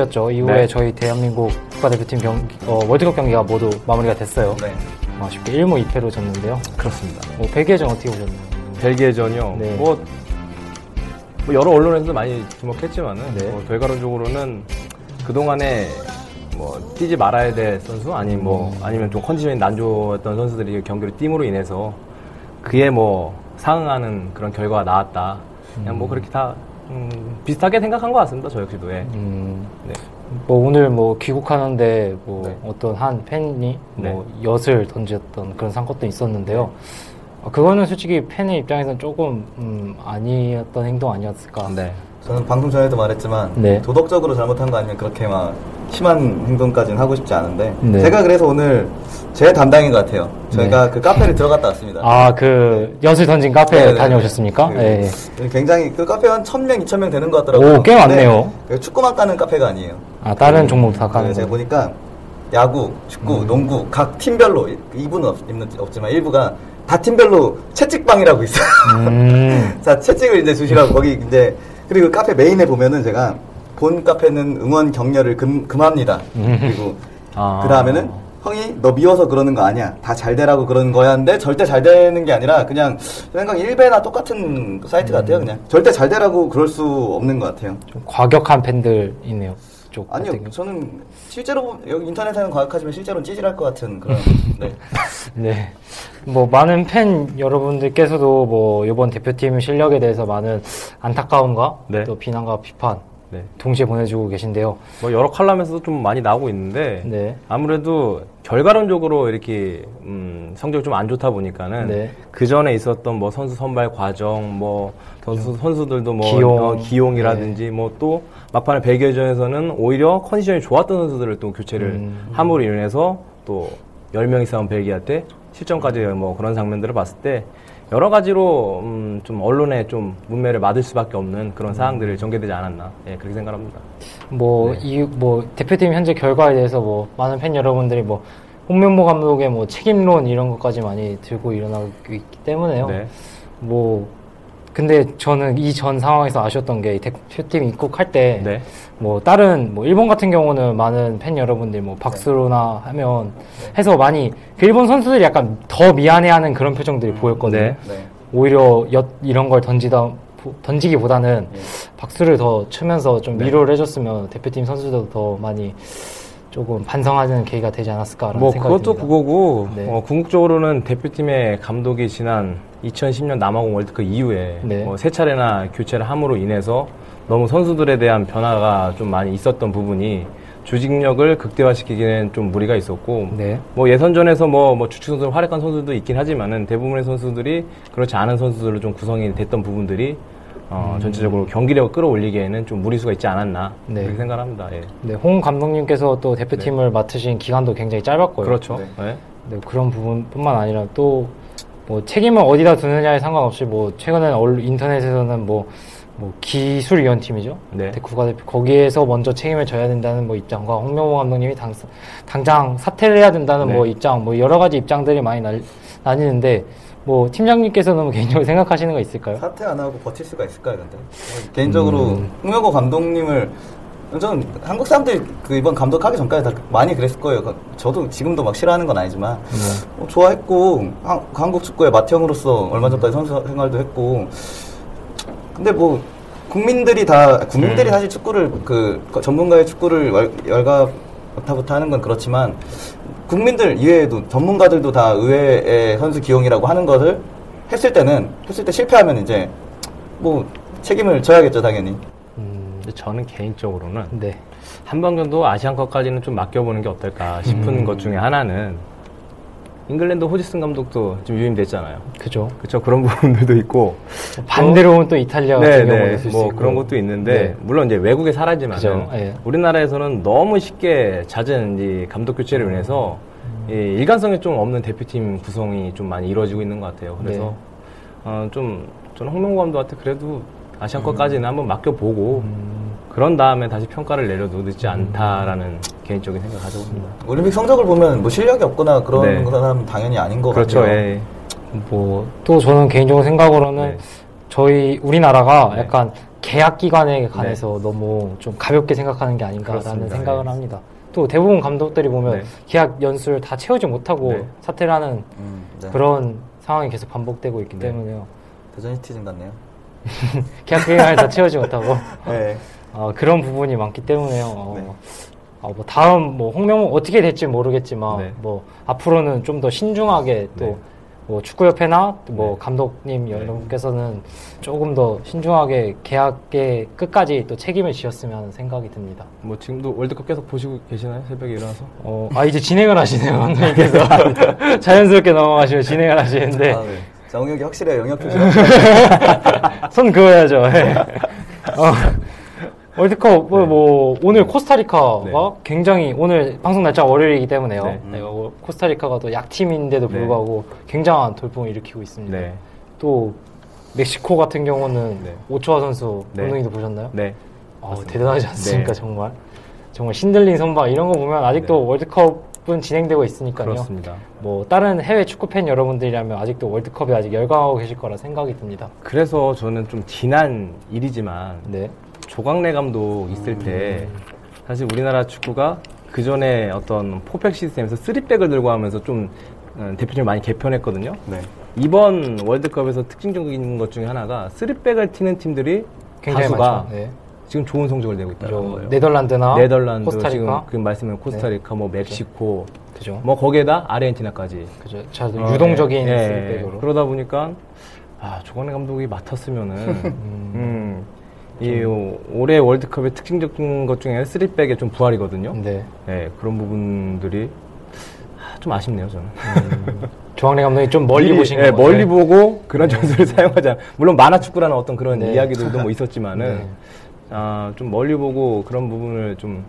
이후였죠. 이후에 네. 저희 대한민국 국가대표팀 경기, 어, 월드컵 경기가 모두 마무리가 됐어요. 네. 아쉽게 1무 2패로 졌는데요. 그렇습니다. 뭐 벨기에전 어떻게 보셨나요? 벨기에전이요. 네. 뭐, 뭐 여러 언론에서도 많이 주목했지만은 네. 뭐 결과론적으로는 그 동안에 뭐 뛰지 말아야 될 선수 아니 뭐 음. 아니면 좀 컨디션이 난 좋았던 선수들이 경기를 뛴으로 인해서 그에 뭐 상응하는 그런 결과가 나왔다. 그냥 뭐 그렇게 다 음, 비슷하게 생각한 것 같습니다. 저 역시도 예. 음, 네. 뭐 오늘 뭐 귀국하는데 뭐 네. 어떤 한 팬이 뭐 엿을 던졌던 그런 사건도 있었는데요. 네. 어, 그거는 솔직히 팬의 입장에서는 조금 음, 아니었던 행동 아니었을까. 네. 저는 방송 전에도 말했지만 네. 도덕적으로 잘못한 거 아니면 그렇게 막 심한 행동까지는 하고 싶지 않은데 네. 제가 그래서 오늘 제 담당인 것 같아요. 저희가 그 카페를 들어갔다 왔습니다. 아, 그 엿을 던진 카페 네, 네, 다녀오셨습니까? 그 예. 굉장히 그 카페 한 1000명, 2000명 되는 것 같더라고요. 오, 꽤 많네요. 그 축구만 까는 카페가 아니에요. 아, 다른 종목 다그 가는 제가 거. 보니까 야구, 축구, 음. 농구 각 팀별로 이분은 없, 지만 일부가 다 팀별로 채찍방이라고 있어요. 음. 자, 채찍을 이제 주시라고 거기 이제 그리고 그 카페 메인에 보면은 제가 본 카페는 응원 격려를 금, 금합니다. 음. 그리고 아. 그 다음에는 형이 너 미워서 그러는 거 아니야. 다 잘 되라고 그러는 거야인데 절대 잘 되는 게 아니라 그냥 생각 일배나 똑같은 사이트 같아요. 그냥 절대 잘 되라고 그럴 수 없는 것 같아요. 좀 과격한 팬들이네요. 쪽 아니요, 같은. 저는 실제로 보면 여기 인터넷에는 과학하지만 실제로는 찌질할 것 같은 그런. 네. 네. 뭐 많은 팬 여러분들께서도 뭐 이번 대표팀 실력에 대해서 많은 안타까움과 네. 또 비난과 비판 네. 동시에 보내주고 계신데요. 뭐 여러 칼럼에서도 좀 많이 나오고 있는데 네. 아무래도 결과론적으로 이렇게 음, 성적이 좀 안 좋다 보니까는 네. 그 전에 있었던 뭐 선수 선발 과정, 뭐 선수 선수들도 뭐 기용. 네. 어, 기용이라든지 뭐 또 막판에 벨기에전에서는 오히려 컨디션이 좋았던 선수들을 또 교체를 음. 함으로 인해서 또 10명이 싸운 벨기에 실점까지 뭐 그런 장면들을 봤을 때 여러 가지로 음, 좀 언론에 좀 문매를 맞을 수밖에 없는 그런 사항들이 전개되지 않았나 예, 그렇게 생각합니다. 뭐, 네. 이, 뭐, 대표팀 현재 결과에 대해서 뭐, 많은 팬 여러분들이 뭐, 홍명보 감독의 뭐, 책임론 이런 것까지 많이 들고 일어나고 있기 때문에요. 네. 뭐, 근데 저는 이전 상황에서 아쉬웠던 게, 이 대표팀 입국할 때, 네. 뭐, 다른, 뭐, 일본 같은 경우는 많은 팬 여러분들이 뭐, 박수로나 하면, 해서 많이, 그 일본 선수들이 약간 더 미안해하는 그런 표정들이 보였거든요. 네. 네. 오히려 엿 이런 걸 던지다 보- 던지기보다는 예. 박수를 더 치면서 좀 네. 위로를 해줬으면 대표팀 선수들도 더 많이 조금 반성하는 계기가 되지 않았을까라는 뭐 생각이 그것도 듭니다. 그거고 네. 어, 궁극적으로는 대표팀의 감독이 지난 2010년 남아공 월드컵 이후에 네. 뭐세 차례나 교체를 함으로 인해서 너무 선수들에 대한 변화가 좀 많이 있었던 부분이 조직력을 극대화시키기에는 좀 무리가 있었고 네. 뭐 예선전에서 뭐, 뭐 주축 선수 활약한 선수도 있긴 하지만은 대부분의 선수들이 그렇지 않은 선수들로 좀 구성이 됐던 부분들이 어, 전체적으로 경기력을 끌어올리기에는 좀 무리수가 있지 않았나 음. 네. 그렇게 생각합니다. 예. 네, 홍 감독님께서 또 대표팀을 맡으신 기간도 굉장히 짧았고요. 그렇죠. 네. 네. 네, 그런 부분뿐만 아니라 또 뭐 책임을 어디다 두느냐에 상관없이 뭐 최근에 언- 인터넷에서는 뭐, 뭐 기술위원팀이죠. 네. 국가대표 거기에서 먼저 책임을 져야 된다는 뭐 입장과 홍명호 감독님이 당, 당장 사퇴를 해야 된다는 네. 뭐 입장, 뭐 여러 가지 입장들이 많이 날, 나뉘는데 뭐 팀장님께서는 뭐 개인적으로 생각하시는 거 있을까요? 사퇴 안 하고 버틸 수가 있을까요, 근데? 개인적으로 음. 홍명호 감독님을 저는 한국 사람들이 그 이번 감독하기 전까지 다 많이 그랬을 거예요. 그- 저도 지금도 막 싫어하는 건 아니지만 어, 좋아했고 한, 한국 축구의 맏형으로서 얼마 전까지 선수 생활도 했고 근데 뭐 국민들이 다 국민들이 음. 사실 축구를 그 전문가의 축구를 월- 열가부터 하는 건 그렇지만 국민들 이외에도 전문가들도 다 의회의 선수 기용이라고 하는 것을 했을 때는 했을 때 실패하면 이제 뭐 책임을 져야겠죠 당연히. 음, 저는 개인적으로는 네. 한번 정도 아시안컵까지는 좀 맡겨보는 게 어떨까 싶은 음. 것 중에 하나는 잉글랜드 호지슨 감독도 지금 유임됐잖아요. 그죠. 그렇죠 그런 부분들도 있고 반대로 보면 또 이탈리아 같은 경우도 있을 수뭐 있고. 그런 것도 있는데 네. 물론 이제 외국에 살았지만 그죠, 예. 우리나라에서는 너무 쉽게 잦은 이 감독 교체로 음. 인해서 이 일관성이 좀 없는 대표팀 구성이 좀 많이 이루어지고 있는 것 같아요. 그래서 네. 어, 좀 저는 홍명보 감독한테 그래도 아시안컵까지는 한번 맡겨보고 음, 그런 다음에 다시 평가를 내려도 늦지 않다라는 개인적인 생각을 가지고 있습니다. 올림픽 성적을 보면 뭐 실력이 없거나 그런 네. 사람은 당연히 아닌 것 그렇죠. 같아요. 예. 뭐, 또 저는 개인적으로 생각으로는 네. 저희 우리나라가 네. 약간 계약 기간에 관해서 너무 좀 가볍게 생각하는 게 아닌가라는 그렇습니다. 생각을 네. 합니다. 또 대부분 감독들이 보면 네. 계약 연수를 다 채우지 못하고 네. 사퇴를 하는 음, 네. 그런 상황이 계속 반복되고 있기 네. 때문에요. 대전 시티즌 같네요. 계약 기간을 다 채우지 못하고 네. 어, 그런 부분이 많기 때문에요. 어, 네. 어, 뭐 다음 뭐 홍명호 어떻게 될지 모르겠지만 네. 뭐 앞으로는 좀 더 신중하게 또 네. 뭐 축구협회나 뭐 네. 감독님 여러분께서는 조금 더 신중하게 계약의 끝까지 또 책임을 지었으면 하는 생각이 듭니다. 뭐 지금도 월드컵 계속 보시고 계시나요? 새벽에 일어나서? 어, 아 이제 진행을 하시네요, 감독님께서 자연스럽게 넘어가시면 진행을 하시는데 아, 네. 정혁이 확실히 영역 표시. 손 그어야죠. 예. 어, 월드컵 뭐, 네. 뭐 오늘 코스타리카가 네. 굉장히 오늘 방송 날짜가 월요일이기 때문에요. 네. 네, 어, 코스타리카가 또 약팀인데도 네. 불구하고 굉장한 돌풍을 일으키고 있습니다. 네. 또 멕시코 같은 경우는 네. 오초아 선수 네. 감독님도 보셨나요? 네. 아, 맞습니다. 대단하지 않습니까 네. 정말 정말 신들린 선방 이런 거 보면 아직도 네. 월드컵은 진행되고 있으니까요. 그렇습니다. 뭐 다른 해외 축구 팬 여러분들이라면 아직도 월드컵에 아직 열광하고 계실 거라 생각이 듭니다. 그래서 저는 좀 지난 일이지만 네. 조광래 감독 있을 때 사실 우리나라 축구가 그 전에 어떤 포백 시스템에서 쓰리백을 들고 하면서 좀 어, 대표팀을 많이 개편했거든요. 네. 이번 월드컵에서 특징적인 것 중에 하나가 쓰리백을 튀는 팀들이 굉장히 다수가. 네. 지금 좋은 성적을 내고 있다는 저 거예요. 네덜란드나 네덜란드, 코스타리카 지금 그 말씀은 코스타리카, 뭐 멕시코, 그죠. 뭐 거기에다 아르헨티나까지 그죠. 자, 어, 유동적인 예, 예. 쓰리백으로. 그러다 보니까 아 조광래 감독이 맡았으면은 음, 이 올해 월드컵의 특징적인 것 중에 쓰리백의 좀 부활이거든요. 네. 예, 그런 부분들이 아, 좀 아쉽네요 저는. 조항래 감독이 좀 멀리 보신 예, 거죠. 멀리 보고 그런 전술을 사용하지 않. 물론 만화 축구라는 어떤 그런 네. 이야기들도 뭐 있었지만은 네. 아, 좀 멀리 보고 그런 부분을 좀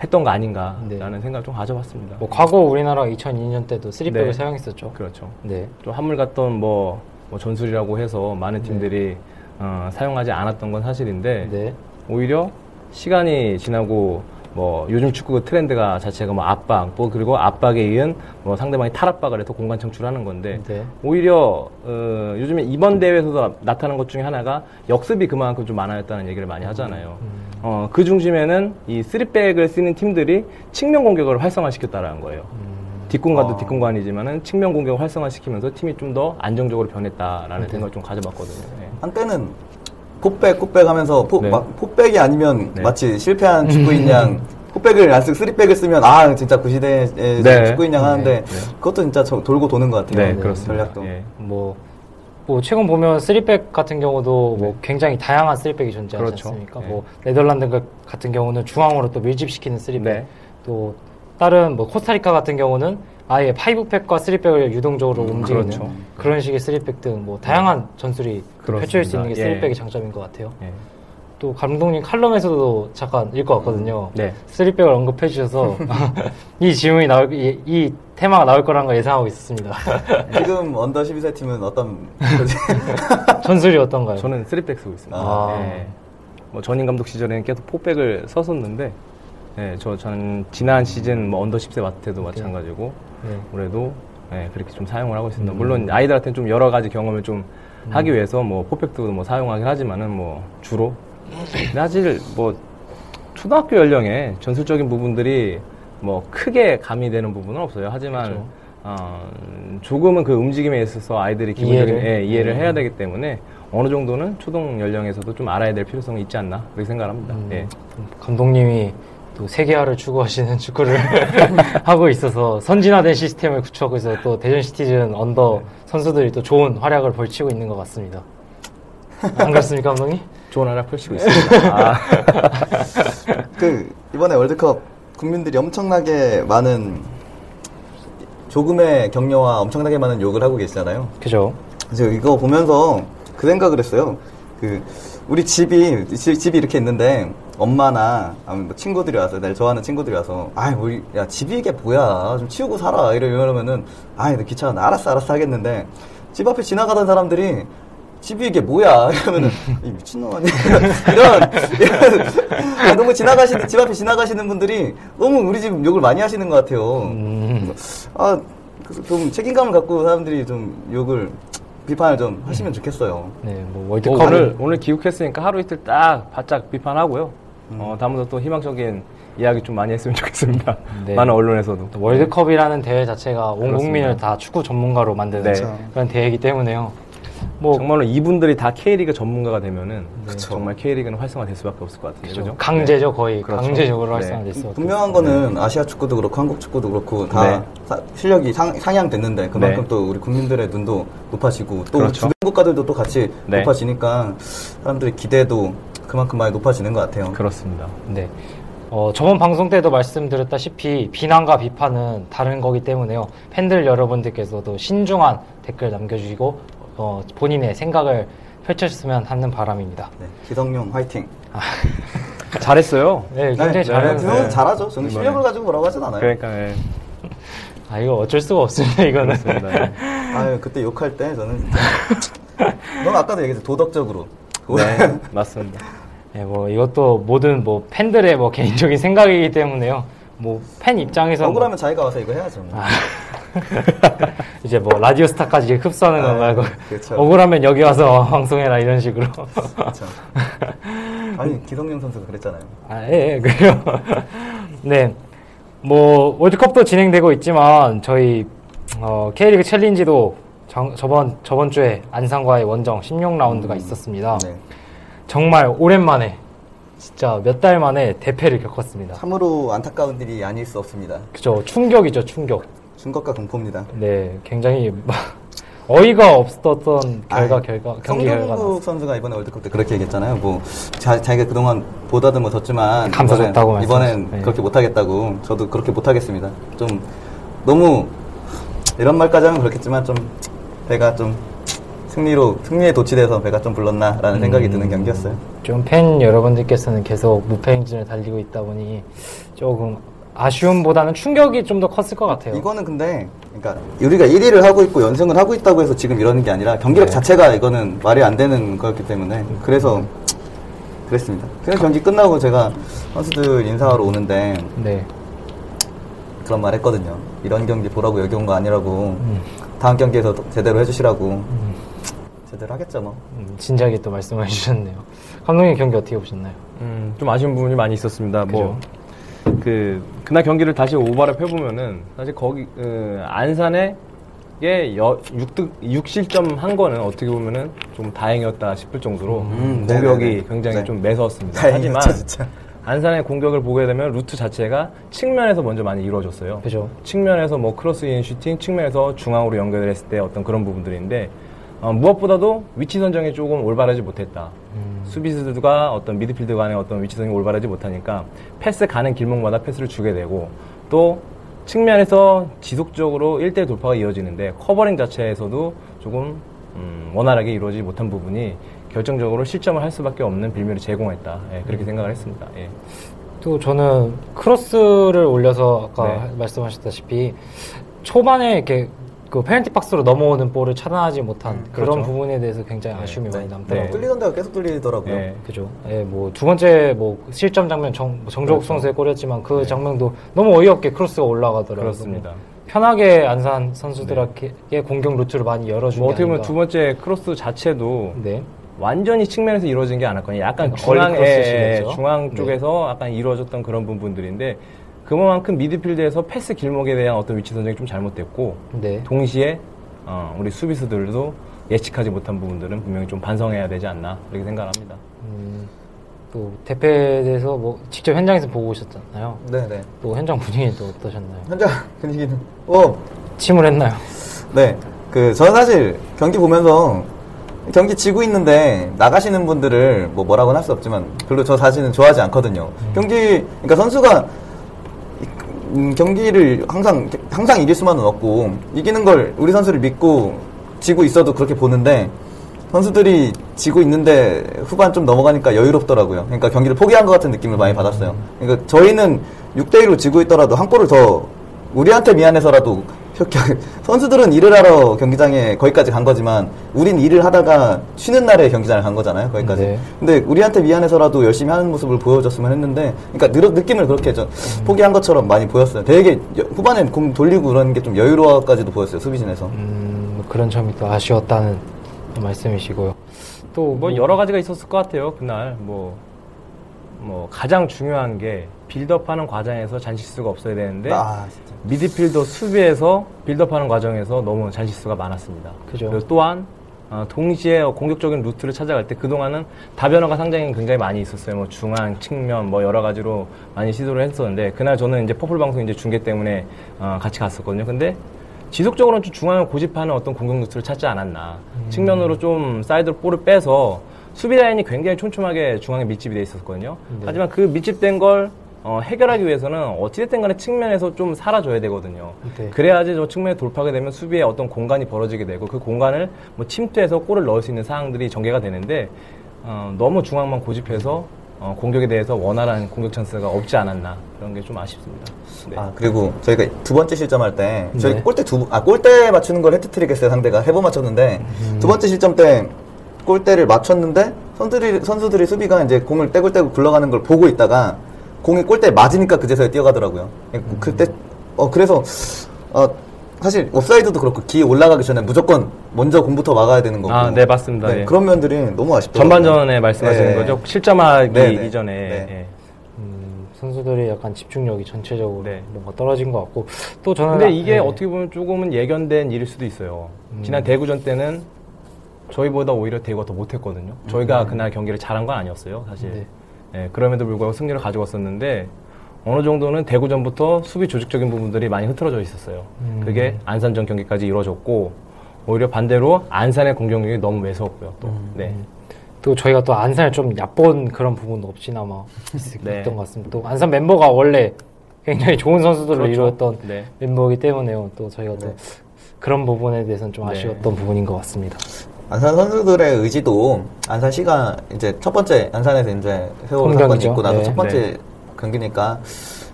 했던 거 아닌가라는 네. 생각을 좀 가져봤습니다. 뭐 과거 우리나라 2002년 때도 쓰리백을 네. 사용했었죠. 그렇죠. 네. 좀 한물 갔던 뭐, 뭐 전술이라고 해서 많은 팀들이 어, 사용하지 않았던 건 사실인데 네. 오히려 시간이 지나고 뭐 요즘 축구 트렌드가 자체가 뭐 압박 뭐 그리고 압박에 이은 뭐 상대방이 탈압박을 해서 공간 창출하는 건데 네. 오히려 어, 요즘에 이번 대회에서도 나타난 것 중에 하나가 역습이 그만큼 좀 많아졌다는 얘기를 많이 하잖아요. 음. 어, 그 중심에는 이 쓰리백을 쓰는 팀들이 측면 공격을 활성화시켰다라는 거예요. 음. 뒷공간도 아. 뒷공간이지만은 측면 공격을 활성화시키면서 팀이 좀 더 안정적으로 변했다라는 네. 생각을 좀 가져봤거든요. 예. 한때는 포백 포백 하면서 포, 네. 막 포백이 아니면 네. 마치 실패한 축구인 양 포백을 안 쓰고 쓰리백을 쓰면 아 진짜 그 시대의 네. 축구인 양 하는데 네. 그것도 진짜 저- 돌고 도는 것 같아요. 네, 네, 그렇습니다. 전략도. 예. 뭐, 뭐 최근 보면 쓰리백 같은 경우도 뭐 굉장히 다양한 쓰리백이 존재하지 네. 그렇죠. 않습니까? 네. 뭐 네덜란드 같은 경우는 중앙으로 또 밀집시키는 쓰리백, 네. 또 다른 뭐 코스타리카 같은 경우는 아예 파이브백과 쓰리백을 유동적으로 움직이는 그렇죠. 그런 식의 쓰리백 등 뭐 다양한 전술이 펼쳐질 수 있는 게 그렇습니다. 예. 쓰리백의 장점인 것 같아요. 예. 또 감독님 칼럼에서도 잠깐 읽어왔거든요. 네. 쓰리백을 언급해 주셔서 이 질문이 나올 이, 이 테마가 나올 거라는 걸 예상하고 있었습니다. 지금 under 12세 팀은 어떤 전술이 어떤가요? 저는 쓰리백 쓰고 있습니다. 아. 예. 뭐 전임 감독 시절에는 계속 포백을 썼었는데, 예, 저 저는 지난 시즌 뭐 언더 10세 맡을 때도 마찬가지고 네. 올해도 예, 그렇게 좀 사용을 하고 있습니다. 물론 아이들한테는 좀 여러 가지 경험을 좀 하기 위해서 뭐 포백도 뭐 사용하긴 하지만은 뭐 주로 사실 뭐 초등학교 연령에 전술적인 부분들이 뭐 크게 가미되는 부분은 없어요. 하지만 그렇죠. 어, 조금은 그 움직임에 있어서 아이들이 기본적인 이해를? 예, 이해를 음. 해야 되기 때문에 어느 정도는 초동 연령에서도 좀 알아야 될 필요성이 있지 않나 그렇게 생각합니다. 음, 예. 감독님이 또 세계화를 추구하시는 축구를 하고 있어서 선진화된 시스템을 구축하고 있어서 또 대전 시티즌 언더 네. 선수들이 또 좋은 활약을 벌치고 있는 것 같습니다. 안 그렇습니까, 감독님? 좋은 활약 펼치고 있습니다. 아, 그 이번에 월드컵 국민들이 엄청나게 많은 조금의 격려와 엄청나게 많은 욕을 하고 계시잖아요. 그죠? 그래서 이거 보면서 그 생각을 했어요. 그 우리 집이 집, 집이 이렇게 있는데 엄마나 아니면 뭐 친구들이 와서 날 좋아하는 친구들이 와서 아 우리 야 집이 이게 뭐야 좀 치우고 살아 이러 이러면은 아이 너 귀찮아 알았어 알았어 하겠는데 집 앞에 지나가던 사람들이 집이 이게 뭐야 이러면은 이 미친놈 아니야 이런, 이런 아, 너무 지나가시는 집 앞에 지나가시는 분들이 너무 우리 집 욕을 많이 하시는 것 같아요. 음. 아, 그래서 좀 책임감을 갖고 사람들이 좀 욕을 비판을 좀 하시면 좋겠어요. 네, 뭐뭐 월드컵 오늘 오늘 기욱했으니까 하루 이틀 딱 바짝 비판하고요. 어, 다음부터 또 희망적인 이야기 좀 많이 했으면 좋겠습니다. 네. 많은 언론에서도. 또 월드컵이라는 대회 자체가 온 그렇습니다. 국민을 다 축구 전문가로 만드는 네. 그런 대회이기 때문에요. 뭐 정말로 이분들이 다 K리그 전문가가 되면은 그쵸. 정말 K리그는 활성화될 수밖에 없을 것 같은데 그죠? 강제죠 거의 그렇죠. 강제적으로 네. 활성화될 수 분명한 거는 아시아 축구도 그렇고 한국 축구도 그렇고 다 네. 사- 실력이 상, 상향됐는데 그만큼 네. 또 우리 국민들의 눈도 높아지고 또 그렇죠. 주변 국가들도 또 같이 네. 높아지니까 사람들의 기대도 그만큼 많이 높아지는 것 같아요. 그렇습니다. 네. 어, 저번 방송 때도 말씀드렸다시피 비난과 비판은 다른 거기 때문에요. 팬들 여러분들께서도 신중한 댓글 남겨주시고 어, 본인의 생각을 펼쳐주셨으면 하는 바람입니다. 네, 기성용 화이팅. 잘했어요. 네, 굉장히 네, 잘했는데 기성용 잘하죠. 저는. 실력을 가지고 뭐라고 하진 않아요. 그러니까 예. 아 이거 어쩔 수가 없습니다 이거는. 아유 그때 욕할 때 저는 넌 아까도 얘기했어 도덕적으로. 네, 맞습니다. 네, 뭐 이것도 모든 뭐 팬들의 뭐 개인적인 생각이기 때문에요. 뭐 팬 입장에서 억울하면 자기가 와서 이거 해야죠. 뭐. 이제 뭐 라디오 스타까지 흡수하는 건 아, 말고 그렇죠. 억울하면 여기 와서 방송해라 이런 식으로. 그렇죠. 아니 기성용 선수가 그랬잖아요. 아, 예, 예, 그래요. 네. 뭐, 월드컵도 진행되고 있지만, 저희, 어, K리그 챌린지도 정- 저번, 저번 주에 안상과의 원정 16라운드가 있었습니다. 네. 정말 오랜만에, 진짜 몇 달 만에 대패를 겪었습니다. 참으로 안타까운 일이 아닐 수 없습니다. 그죠. 충격이죠, 충격. 충격과 공포입니다. 네, 굉장히 막 어이가 없었던 결과, 아이, 결과, 경기 성동국 나왔어요. 선수가 이번에 월드컵 때 그렇게 얘기했잖아요. 뭐 자, 자기가 그동안 보다듬어 줬지만 감사했다고 이번엔, 이번엔 네. 그렇게 못하겠다고 저도 그렇게 못하겠습니다. 좀 너무 이런 말까지 하면 그렇겠지만 좀 배가 좀 승리로 승리에 도취돼서 배가 좀 불렀나라는 생각이 음. 드는 경기였어요. 좀 팬 여러분들께서는 계속 무패 행진을 달리고 있다 보니 조금 아쉬움보다는 충격이 좀 더 컸을 것 같아요. 이거는 근데 그러니까 우리가 1위를 하고 있고 연승을 하고 있다고 해서 지금 이러는 게 아니라 경기력 네. 자체가 이거는 말이 안 되는 거였기 때문에 그래서 그랬습니다. 그래서 경기 끝나고 제가 선수들 인사하러 오는데 네. 그런 말 했거든요. 이런 경기 보라고 여기 온 거 아니라고 음. 다음 경기에서 더 제대로 해주시라고 제대로 하겠죠 뭐. 음, 진지하게 또 말씀해 주셨네요. 감독님 경기 어떻게 보셨나요? 음, 좀 아쉬운 부분이 많이 있었습니다. 뭐, 그죠. 그, 그날 경기를 다시 오버랩 해보면은, 사실 거기, 그, 안산에, 게 6득, 6실점 한 거는 어떻게 보면은 좀 다행이었다 싶을 정도로 음, 공격이 네네네. 굉장히 네. 좀 매서웠습니다. 다행이었죠, 하지만 진짜. 안산의 공격을 보게 되면 루트 자체가 측면에서 먼저 많이 이루어졌어요. 그죠. 측면에서 뭐 크로스인 슈팅, 측면에서 중앙으로 연결했을 때 어떤 그런 부분들인데 어, 무엇보다도 위치 선정이 조금 올바르지 못했다. 음. 수비수들과 어떤 미드필드 간의 어떤 위치 선정이 올바르지 못하니까 패스 가는 길목마다 패스를 주게 되고 또 측면에서 지속적으로 1대1 돌파가 이어지는데 커버링 자체에서도 조금 음, 원활하게 이루어지지 못한 부분이 결정적으로 실점을 할 수밖에 없는 빌미를 제공했다. 예, 그렇게 생각을 했습니다. 예. 또 저는 크로스를 올려서 아까 네. 말씀하셨다시피 초반에 이렇게 그 페널티 박스로 넘어오는 볼을 차단하지 못한 그런 그렇죠. 부분에 대해서 굉장히 아쉬움이 많이 남더라고요. 네. 뚫리던 데가 계속 뚫리더라고요. 예. 그죠. 예, 뭐, 두 번째, 뭐, 실점 장면, 정, 정조국 그렇죠. 선수의 골이었지만 그 장면도 너무 어이없게 크로스가 올라가더라고요. 그렇습니다. 편하게 안산 선수들에게 공격 루트를 많이 열어준 뭐게 어떻게 보면. 두 번째 크로스 자체도 네. 완전히 측면에서 이루어진 게 않았거든요. 약간 크로스 중앙에 식이었죠. 중앙 네. 쪽에서 약간 이루어졌던 그런 부분들인데 그만큼 미드필드에서 패스 길목에 대한 어떤 위치 선정이 좀 잘못됐고 네. 동시에 어, 우리 수비수들도 예측하지 못한 부분들은 분명히 좀 반성해야 되지 않나 그렇게 생각합니다. 음, 또 대패에 대해서 뭐 직접 현장에서 보고 오셨잖아요. 네네. 또 현장 분위기는 또 어떠셨나요? 현장 분위기는 어 침울했나요? 네. 그, 저는 사실 경기 보면서 경기 지고 있는데 나가시는 분들을 뭐 뭐라고는 할 수 없지만 별로 저 자신은 좋아하지 않거든요. 경기, 그러니까 선수가 음, 경기를 항상, 항상 이길 수만은 없고 이기는 걸 우리 선수를 믿고 지고 있어도 그렇게 보는데 선수들이 지고 있는데 후반 좀 넘어가니까 여유롭더라고요. 그러니까 경기를 포기한 것 같은 느낌을 많이 받았어요. 그러니까 저희는 6대 1로 지고 있더라도 한 골을 더 우리한테 미안해서라도 선수들은 일을 하러 경기장에 거기까지 간 거지만 우린 일을 하다가 쉬는 날에 경기장을 간 거잖아요. 거기까지. 네. 근데 우리한테 미안해서라도 열심히 하는 모습을 보여줬으면 했는데 그러니까 느, 느낌을 그렇게 좀 포기한 것처럼 많이 보였어요. 되게 여- 후반엔 공 돌리고 그러는 게좀 여유로워까지도 보였어요. 수비진에서. 음, 뭐 그런 점이 또 아쉬웠다는 말씀이시고요. 또 뭐 여러 가지가 있었을 것 같아요. 그날 뭐, 뭐 가장 중요한 게 빌드업하는 과정에서 잔실수가 없어야 되는데 아, 진짜. 미드필더 수비에서 빌드업하는 과정에서 너무 잔실수가 많았습니다. 그죠. 리고 또한 어, 동시에 공격적인 루트를 찾아갈 때 그동안은 다변화가 상당히 굉장히 많이 있었어요. 뭐 중앙, 측면 뭐 여러 가지로 많이 시도를 했었는데 그날 저는 이제 퍼플 방송 이제 중계 때문에 어, 같이 갔었거든요. 근데 지속적으로는 좀 중앙을 고집하는 어떤 공격 루트를 찾지 않았나. 측면으로 좀 사이드로 볼을 빼서 수비 라인이 굉장히 촘촘하게 중앙에 밀집이 돼 있었거든요. 하지만 그 밀집된 걸 어, 해결하기 위해서는 어찌됐든 간에 측면에서 좀 살아줘야 되거든요. 네. 그래야지 저 측면에 돌파하게 되면 수비에 어떤 공간이 벌어지게 되고 그 공간을 뭐 침투해서 골을 넣을 수 있는 상황들이 전개가 되는데 어, 너무 중앙만 고집해서 어, 공격에 대해서 원활한 공격 찬스가 없지 않았나 그런 게 좀 아쉽습니다. 네. 아 그리고 저희가 두 번째 실점할 때 저희 네. 골대 두아 골대 맞추는 걸 헤트트릭 했어요 상대가 해보 맞췄는데 음. 두 번째 실점 때 골대를 맞췄는데 선수들이 선수들이 수비가 이제 공을 떼굴떼굴 굴러가는 걸 보고 있다가 공이 골대에 맞으니까 그제서야 뛰어가더라고요. 음. 그때 어 그래서 어 사실 옵사이드도 그렇고 기에 올라가기 전에 무조건 먼저 공부터 막아야 되는 거고. 아, 네, 맞습니다. 예. 그런 면들이 너무 아쉽더라고요. 전반전에 말씀하시는 네. 거죠? 실점하기 네, 네. 이전에 네. 예. 음, 선수들이 약간 집중력이 전체적으로 네. 뭔가 떨어진 것 같고 또 저는 근데 이게 네. 어떻게 보면 조금은 예견된 일일 수도 있어요. 지난 대구전 때는 저희보다 오히려 대구가 더 못했거든요. 저희가 그날 경기를 잘한 건 아니었어요, 사실. 네. 예, 그럼에도 불구하고 승리를 가져갔었는데 어느 정도는 대구 전부터 수비 조직적인 부분들이 많이 흐트러져 있었어요. 음. 그게 안산전 경기까지 이루어졌고 오히려 반대로 안산의 공격력이 너무 매서웠고요. 또. 네. 또 저희가 또 안산을 좀 얕본 그런 부분도 없이나마 있- 네. 있던 것 같습니다. 또 안산 멤버가 원래 굉장히 좋은 선수들로 그렇죠. 이루었던 네. 멤버이기 때문에요. 또 저희가 또 그런 부분에 대해서는 좀 네. 아쉬웠던 부분인 것 같습니다. 안산 선수들의 의지도 안산시가 이제 첫 번째 안산에서 이제 세월 사건이. 있고 나서 네. 첫 번째 네. 경기니까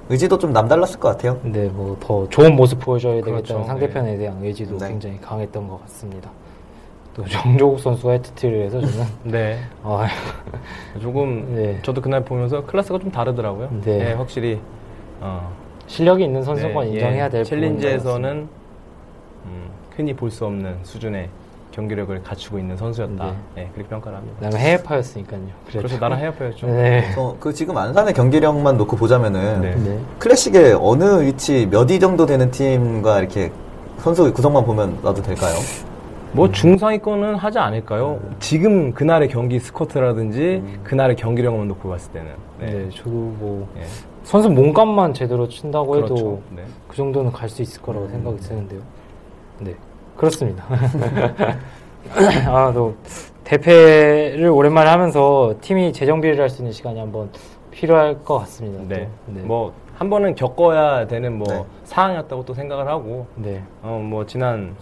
의지도 좀 남달랐을 것 같아요. 근데 뭐더 좋은 모습 보여줘야 되겠다는 그렇죠. 상대편에 대한 의지도 네. 굉장히 강했던 것 같습니다. 또 정조국 선수가 헤트트릭을 해서 저는 네. 아, 조금 네. 저도 그날 보면서 클래스가 좀 다르더라고요. 네. 네, 확실히 어, 실력이 있는 선수건 네, 인정해야 예, 될 부분인 것 챌린지에서는 음, 흔히 볼 수 없는 수준의 경기력을 갖추고 있는 선수였다. 네. 네, 그렇게 평가를 합니다. 그다음에 해외파였으니까요. 그래도. 그래서 나랑 헤어파였죠. 네. 어, 그 지금 안산의 경기력만 놓고 보자면은 네. 네. 클래식의 어느 위치 몇 위 정도 되는 팀과 이렇게 선수 구성만 보면 놔도 될까요? 뭐 중상위권은 하지 않을까요? 지금 그날의 경기 스쿼트라든지 그날의 경기력만 놓고 봤을 때는. 네. 네. 저도 뭐 예. 선수 몸값만 제대로 친다고 해도 그렇죠. 네. 그 정도는 갈 수 있을 거라고 생각이 드는데요. 네, 그렇습니다. 아, 또 대패를 오랜만에 하면서 팀이 재정비를 할 수 있는 시간이 한번 필요할 것 같습니다. 또. 네. 네. 뭐 한 번은 겪어야 되는 뭐 네. 사항이었다고 또 생각을 하고 네. 어 뭐 지난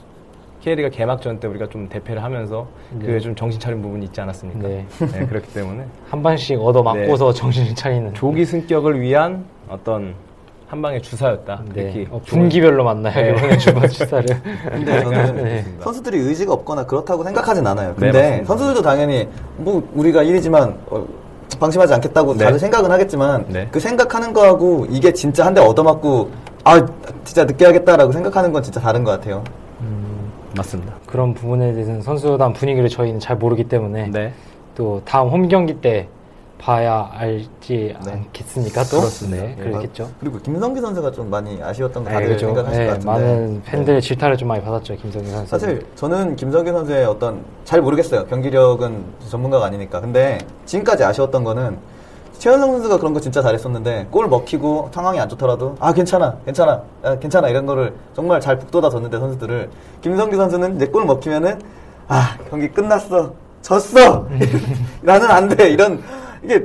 K리가 개막전 때 우리가 좀 대패를 하면서 네. 그게 좀 정신 차린 부분이 있지 않았습니까? 네. 네, 그렇기 때문에 한 번씩 얻어 맞고서 정신을 차리는. 조기 승격을 위한 어떤 한 방의 주사였다. 네. 어, 분기별로 만나요. 네. 이번에 주말 주사를. 근데 저는 네. 선수들이 의지가 없거나 그렇다고 생각하진 않아요. 네, 근데 맞습니다. 선수들도 당연히 뭐 우리가 1위지만 방심하지 않겠다고 네. 다들 생각은 하겠지만 네. 그 생각하는 거하고 이게 진짜 한 대 얻어맞고 아 진짜 늦게 하겠다라고 생각하는 건 진짜 다른 것 같아요. 맞습니다. 그런 부분에 대해서는 선수단 분위기를 저희는 잘 모르기 때문에 네. 또 다음 홈 경기 때 봐야 알지 네. 않겠습니까? 또 그렇습니다. 네, 예. 그렇겠죠. 그리고 김성기 선수가 좀 많이 아쉬웠던 거 네, 다들 그렇죠. 생각하실 네, 것 같은데 많은 팬들의 네. 질타를 좀 많이 받았죠 김성기 선수. 사실 저는 김성기 선수의 어떤 잘 모르겠어요 경기력은 전문가가 아니니까 근데 지금까지 아쉬웠던 거는 최현성 선수가 그런 거 진짜 잘했었는데 골 먹히고 상황이 안 좋더라도 아 괜찮아 괜찮아 아, 괜찮아 이런 거를 정말 잘 북돋아 줬는데 선수들을 김성기 선수는 이제 골 먹히면은 아 경기 끝났어 졌어 나는 안 돼 이런 이게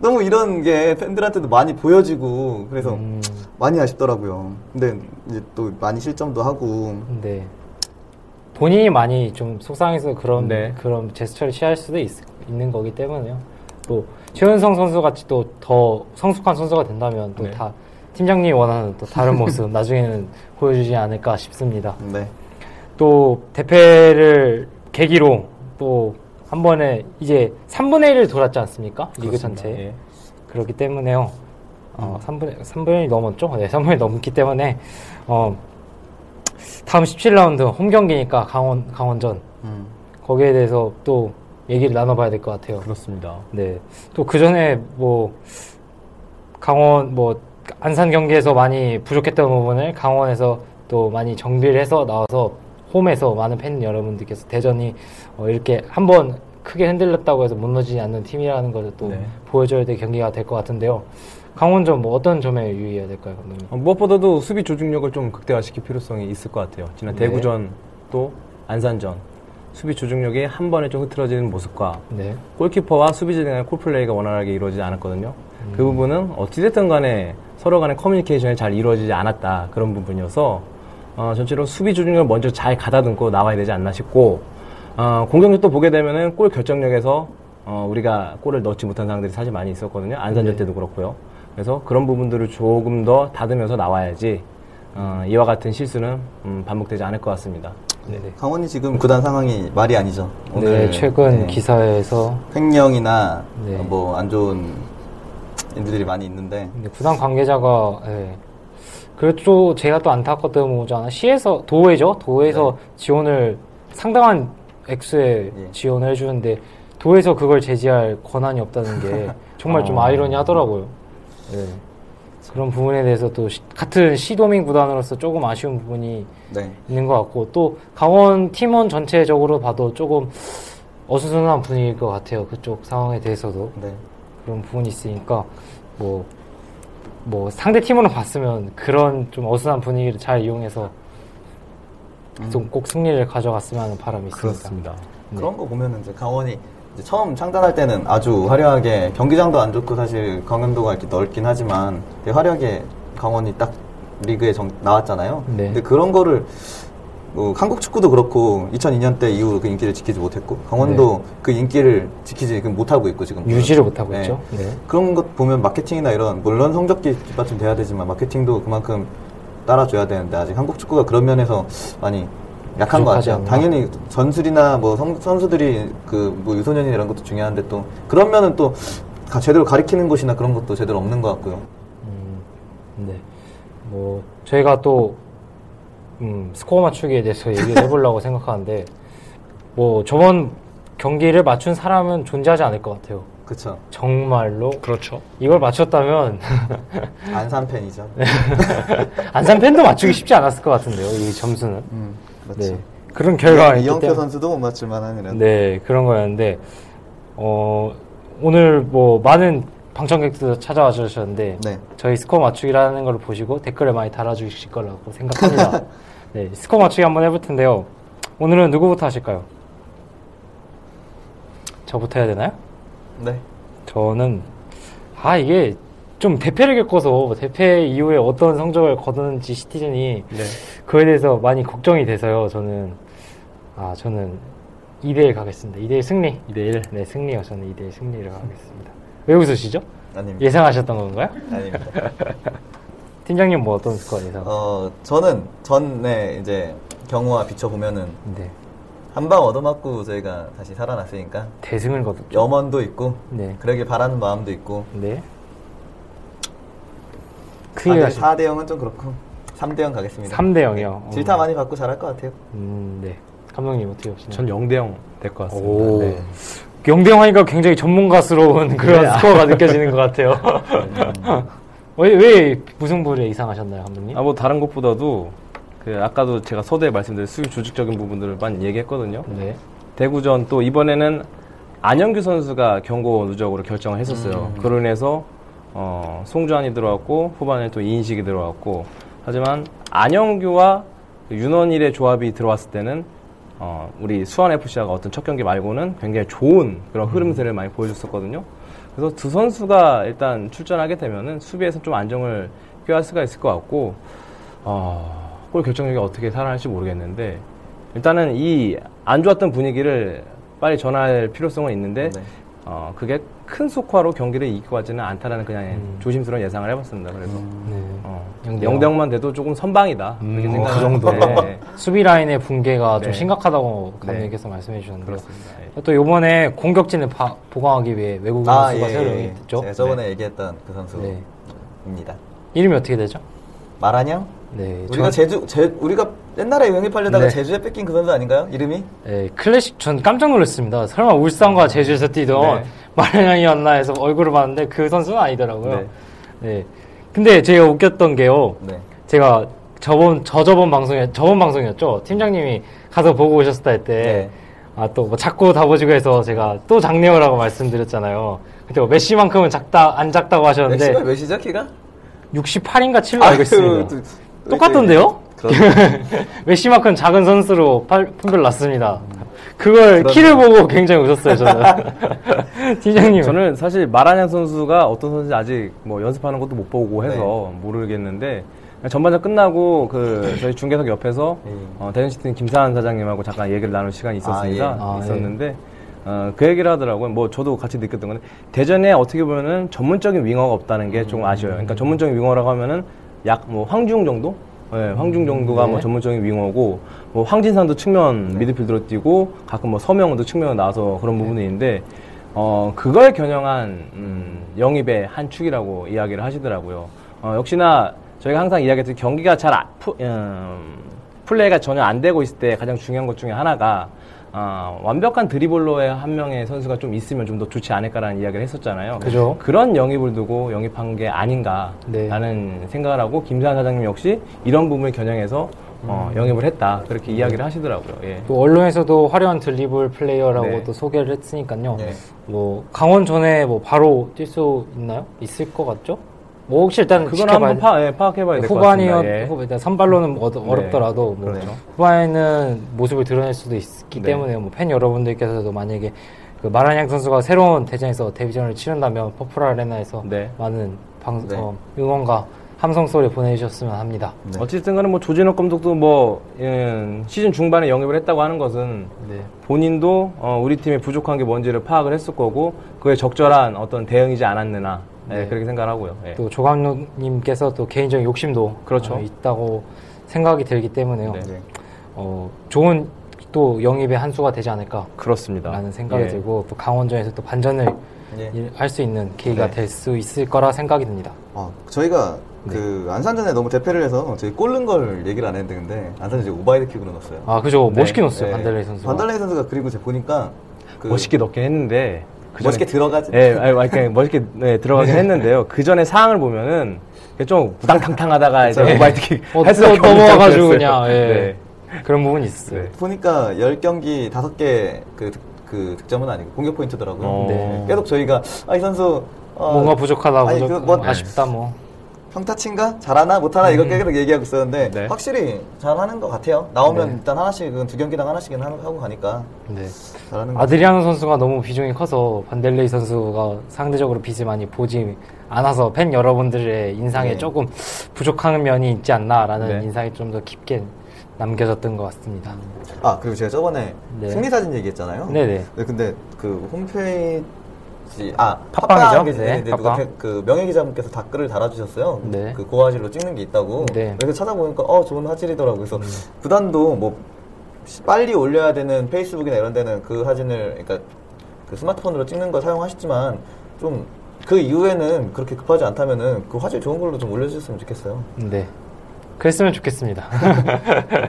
너무 이런 게 팬들한테도 많이 보여지고 그래서 음. 많이 아쉽더라고요 근데 이제 또 많이 실점도 하고 네. 본인이 많이 좀 속상해서 그런 네. 그런 제스처를 취할 수도 있, 는 거기 때문에요. 또 최은성 선수 같이 또 더 성숙한 선수가 된다면 또 네. 다 팀장님이 원하는 또 다른 모습 나중에는 보여주지 않을까 싶습니다. 네. 또 대패를 계기로 또 한 번에 이제 3분의 1을 돌았지 않습니까? 리그 그렇습니다. 전체. 예. 그렇기 때문에요. 어, 3분의, 3분의 1이 넘었죠? 네, 3분의 1 넘기 때문에, 어, 다음 17라운드 홈 경기니까 강원, 강원전. 음. 거기에 대해서 또 얘기를 나눠봐야 될 것 같아요. 그렇습니다. 네. 또 그 전에 뭐, 강원, 뭐, 안산 경기에서 많이 부족했던 부분을 강원에서 또 많이 정비를 해서 나와서 홈에서 많은 팬 여러분들께서 대전이 어, 이렇게 한번 크게 흔들렸다고 해서 무너지지 않는 팀이라는 것을 또 네. 보여줘야 될 경기가 될 것 같은데요. 강원전 뭐 어떤 점에 유의해야 될까요, 감독님? 어, 무엇보다도 수비 조직력을 좀 극대화시킬 필요성이 있을 것 같아요. 지난 네. 대구전 또 안산전 수비 조직력이 한 번에 좀 흐트러지는 모습과 네. 골키퍼와 수비진 간의 콜플레이가 원활하게 이루어지지 않았거든요. 음. 그 부분은 어찌됐든 간에 서로 간의 커뮤니케이션이 잘 이루어지지 않았다 그런 부분이어서 어, 전체로 수비 조직력을 먼저 잘 가다듬고 나와야 되지 않나 싶고 어, 공격력도 보게 되면은 골 결정력에서 어, 우리가 골을 넣지 못한 상황들이 사실 많이 있었거든요. 안산전 네. 때도 그렇고요. 그래서 그런 부분들을 조금 더 다듬어서 나와야지 어, 이와 같은 실수는 음, 반복되지 않을 것 같습니다. 네. 강원이 지금 구단 상황이 말이 아니죠. 네, 최근 네, 기사에서 횡령이나 네. 뭐안 좋은 일들이 많이 있는데 구단 관계자가 예. 그래도 제가 또 안타깝던 거잖아. 시에서 도에죠. 도에서 지원을 상당한 액수의 예. 지원을 해주는데 도에서 그걸 제지할 권한이 없다는 게 정말 좀 어. 아이러니 하더라고요. 예. 그런 부분에 대해서 또 시- 같은 시도민 구단으로서 조금 아쉬운 부분이 네. 있는 것 같고 또 강원 팀원 전체적으로 봐도 조금 어수선한 분위기일 것 같아요. 그쪽 상황에 대해서도. 네. 그런 부분이 있으니까 뭐, 뭐 상대 팀으로 봤으면 그런 좀 어수선한 분위기를 잘 이용해서 좀 꼭 승리를 가져갔으면 하는 바람이 있습니다. 그렇습니다. 네. 그런 거 보면은 이제 강원이 이제 처음 창단할 때는 아주 화려하게 경기장도 안 좋고 사실 강원도가 이렇게 넓긴 하지만 되게 화려하게 강원이 딱 리그에 정- 나왔잖아요. 네. 근데 그런 거를 뭐 한국 축구도 그렇고 2002년 때 이후로 그 인기를 지키지 못했고 강원도 그 인기를 지키지 그 못하고 있고 지금 네. 유지를 못하고 네. 있죠. 네. 그런 것 보면 마케팅이나 이런 물론 성적이 뒷받침 돼야 되지만 마케팅도 그만큼 따라줘야 되는데 아직 한국 축구가 그런 면에서 많이 약한 것 같아요. 않나? 당연히 전술이나 뭐 선, 선수들이 그 뭐 유소년이나 이런 것도 중요한데 또 그런 면은 또 가- 제대로 가리키는 곳이나 그런 것도 제대로 없는 것 같고요. 음, 네. 뭐 저희가 또 음, 스코어 맞추기에 대해서 얘기를 해보려고 생각하는데 뭐 저번 경기를 맞춘 사람은 존재하지 않을 것 같아요. 그쵸. 정말로 그렇죠. 이걸 맞췄다면 안산 팬이죠. 안산 팬도 맞추기 쉽지 않았을 것 같은데요. 이 점수는. 음, 그렇죠. 네. 그런 결과가 있기 이영표 때문에. 선수도 못 맞출 만한 이런. 네, 그런 거였는데, 어, 오늘 뭐 많은 방청객들 찾아와 주셨는데, 네. 저희 스코어 맞추기라는 걸 보시고 댓글을 많이 달아주실 거라고 생각합니다. 네, 스코어 맞추기 한번 해볼 텐데요. 오늘은 누구부터 하실까요? 저부터 해야 되나요? 네. 저는, 아, 이게 좀 대패를 겪어서 대패 이후에 어떤 성적을 거두는지 시티즌이 네. 그에 대해서 많이 걱정이 돼서요. 저는 아 저는 2대1 가겠습니다. 2대1 승리. 2대1. 네 승리요. 저는 2대1 승리를 가겠습니다. 왜 웃으시죠? 아닙니다. 예상하셨던 건가요? 아닙니다. 팀장님 뭐 어떤 스코어 예상? 어, 저는 전에 이제 경우와 비춰보면은 네 한방 얻어맞고 저희가 다시 살아났으니까 대승을 거뒀죠. 염원도 있고 네. 그러길 바라는 마음도 있고 네. 크게 4대, 가시. 4대 0은 좀 그렇고 3대 0 가겠습니다. 3대 0이요. 질타 많이 받고 잘할 것 같아요. 음, 네. 감독님 어떻게 보시나요? 전 0대 0 될 것 같습니다. 오. 네. 영대형 하니까 굉장히 전문가스러운 그런 네. 스코어가 느껴지는 것 같아요. 왜, 왜 무승부를 예상하셨나요, 감독님? 아, 뭐 다른 것보다도 그 아까도 제가 서두에 말씀드린 수비 조직적인 부분들을 많이 얘기했거든요. 네. 대구전 또 이번에는 안영규 선수가 경고 누적으로 결정을 했었어요. 그로 인해서 어, 송주환이 들어왔고 후반에 또 이인식이 들어왔고 하지만 안영규와 윤원일의 조합이 들어왔을 때는 어, 우리 수원 FC가 어떤 첫 경기 말고는 굉장히 좋은 그런 흐름세를 많이 보여줬었거든요. 그래서 두 선수가 일단 출전하게 되면은 수비에서 좀 안정을 꾀할 수가 있을 것 같고 어, 골 결정력이 어떻게 살아날지 모르겠는데 일단은 이 안 좋았던 분위기를 빨리 전환할 필요성은 있는데 네. 어, 그게 큰 속화로 경기를 이기고 가지는 않다라는 그냥 음. 조심스러운 예상을 해봤습니다. 그래서 네. 어. 영대형만 돼도 조금 선방이다 그렇게 음, 생각을 그 정도. 네, 수비 라인의 붕괴가 좀 네. 심각하다고 네. 감독님께서 말씀해 주셨는데요. 예. 또 요번에 공격진을 바- 보강하기 위해 외국인 선수가 새로 영입됐죠. 제가 저번에 얘기했던 그 선수입니다. 네. 이름이 어떻게 되죠? 마라냥? 네. 우리가 전- 제주 제 우리가 옛날에 영입하려다가 네. 제주에 뺏긴 그 선수 아닌가요? 이름이? 네, 클래식 전 깜짝 놀랐습니다. 설마 울산과 제주에서 뛰던 네. 마련형이었나 해서 얼굴을 봤는데 그 선수는 아니더라고요. 네. 네. 근데 제가 웃겼던 게요. 네. 제가 저번 저저번 방송에 저번 방송이었죠. 팀장님이 가서 보고 오셨을 때 네. 아또 뭐 작고 다보지고 해서 제가 또 작네요라고 말씀드렸잖아요. 그때 뭐 메시만큼은 작다 안 작다고 하셨는데 메시가 몇이죠 키가? 68인가 7로 알고 있습니다. 또- 또 똑같던데요? 메시만큼 작은 선수로 팔- 분별 났습니다. 그걸 그러네. 키를 보고 굉장히 웃었어요, 저는. 팀장님. 저는 사실 마라냥 선수가 어떤 선수인지 아직 뭐 연습하는 것도 못 보고 해서 모르겠는데 전반전 끝나고 그 저희 중계석 옆에서 예. 어, 대전시티 김사한 사장님하고 잠깐 얘기를 나눌 시간이 있었습니다. 아, 예. 아, 있었는데 어, 그 얘기를 하더라고요. 뭐 저도 같이 느꼈던 건데 대전에 어떻게 보면은 전문적인 윙어가 없다는 게 좀 아쉬워요. 그러니까 전문적인 윙어라고 하면은 약 뭐 황중 정도? 네, 황중 정도가 네. 뭐 전문적인 윙어고 뭐 황진산도 측면 미드필더로 뛰고 가끔 뭐 서명도 측면으로 나와서 그런 부분이 있는데 어 그걸 겨냥한 음, 영입의 한 축이라고 이야기를 하시더라고요. 어, 역시나 저희가 항상 이야기했듯이 경기가 잘 아- 푸- 음, 플레이가 전혀 안 되고 있을 때 가장 중요한 것 중에 하나가 어, 완벽한 드리블러의 한 명의 선수가 좀 있으면 좀 더 좋지 않을까라는 이야기를 했었잖아요. 그죠. 그런 영입을 두고 영입한 게 아닌가라는 네. 생각을 하고 김세환 사장님 역시 이런 부분을 겨냥해서 어, 영입을 했다 그렇게 이야기를 하시더라고요. 예. 또 언론에서도 화려한 드리블 플레이어라고 네. 또 소개를 했으니까요. 네. 뭐 강원 전에 뭐 바로 뛸 수 있나요? 있을 것 같죠? 뭐 혹시 일단 그건 한번 파, 예, 파악해봐야 될 것 같습니다. 예. 후반, 일단 선발로는 뭐 네. 어렵더라도 뭐 그렇죠. 후반에는 모습을 드러낼 수도 있기 네. 때문에 뭐 팬 여러분들께서도 만약에 그 마라냥 선수가 새로운 대전에서 데뷔전을 치른다면 퍼플 아레나에서 네. 많은 방, 네. 어, 응원과 함성 소리 보내주셨으면 합니다. 네. 어쨌든 간에 뭐 조진욱 감독도 뭐 예, 시즌 중반에 영입을 했다고 하는 것은 네. 본인도 어, 우리 팀의 부족한 게 뭔지를 파악을 했을 거고 그에 적절한 어떤 대응이지 않았느냐 예, 네. 그렇게 생각을 하고요. 예. 또 조감독님께서 또 개인적인 욕심도 그렇죠. 어, 있다고 생각이 들기 때문에요. 네. 네. 어, 좋은 또 영입의 한 수가 되지 않을까라는 그렇습니다. 생각이 예. 들고 또 강원전에서 또 반전을 예. 할수 있는 계기가 네. 될수 있을 거라 생각이 듭니다. 아, 저희가 네. 그 안산전에 너무 대패를 해서 저희 골 넣은 걸 얘기를 안 했는데 안산이 이제 오버헤드 킥으로 넣었어요. 아, 그죠. 네. 멋있게 넣었어요. 네. 반달레이 선수가. 반달레이 선수가 그리고 제가 보니까 그 멋있게 넣긴 했는데 그 멋있게 들어가지. 예, 아니, 그냥 멋있게 네, 들어가긴 했는데요. 그 전에 상황을 보면은 그게 좀 우당탕탕하다가 이제. 오버헤드킥 어, 할 수밖에 또 넘어와가지고 없는 그냥. 예. 네. 그런 부분이 있어요. 네. 보니까 10경기 5개 그, 득- 그 득점은 아니고 공격 포인트더라고요. 어. 네. 계속 저희가 아, 이 선수 어, 뭔가 부족하다, 아니, 부족, 그 뭐- 아쉽다, 뭐. 평타친가? 잘하나? 못하나? 이거 계속 얘기하고 있었는데 네. 확실히 잘하는 것 같아요. 나오면 네. 일단 하나씩은 두 경기당 하나씩은 하- 하고 가니까 네. 잘하는 것 아드리아노 선수가 너무 비중이 커서 반델레이 선수가 상대적으로 빚을 많이 보지 않아서 팬 여러분들의 인상에 네. 조금 부족한 면이 있지 않나라는 네. 인상이 좀 더 깊게 남겨졌던 것 같습니다. 아 그리고 제가 저번에 네. 승리 사진 얘기했잖아요. 네네. 네, 근데 그 홈페이지 아 팟빵이죠? 팟빵 네, 네, 네, 누가. 그- 그 명예 기자분께서 댓글을 달아주셨어요. 네. 그 고화질로 찍는 게 있다고. 네. 음. 그래서 찾아보니까 어 좋은 화질이더라고. 그래서 구단도 뭐 시- 빨리 올려야 되는 페이스북이나 이런 데는 그 사진을 그러니까 그 스마트폰으로 찍는 걸 사용하시지만 좀 그 이후에는 그렇게 급하지 않다면은 그 화질 좋은 걸로 좀 올려주셨으면 좋겠어요. 네. 그랬으면 좋겠습니다.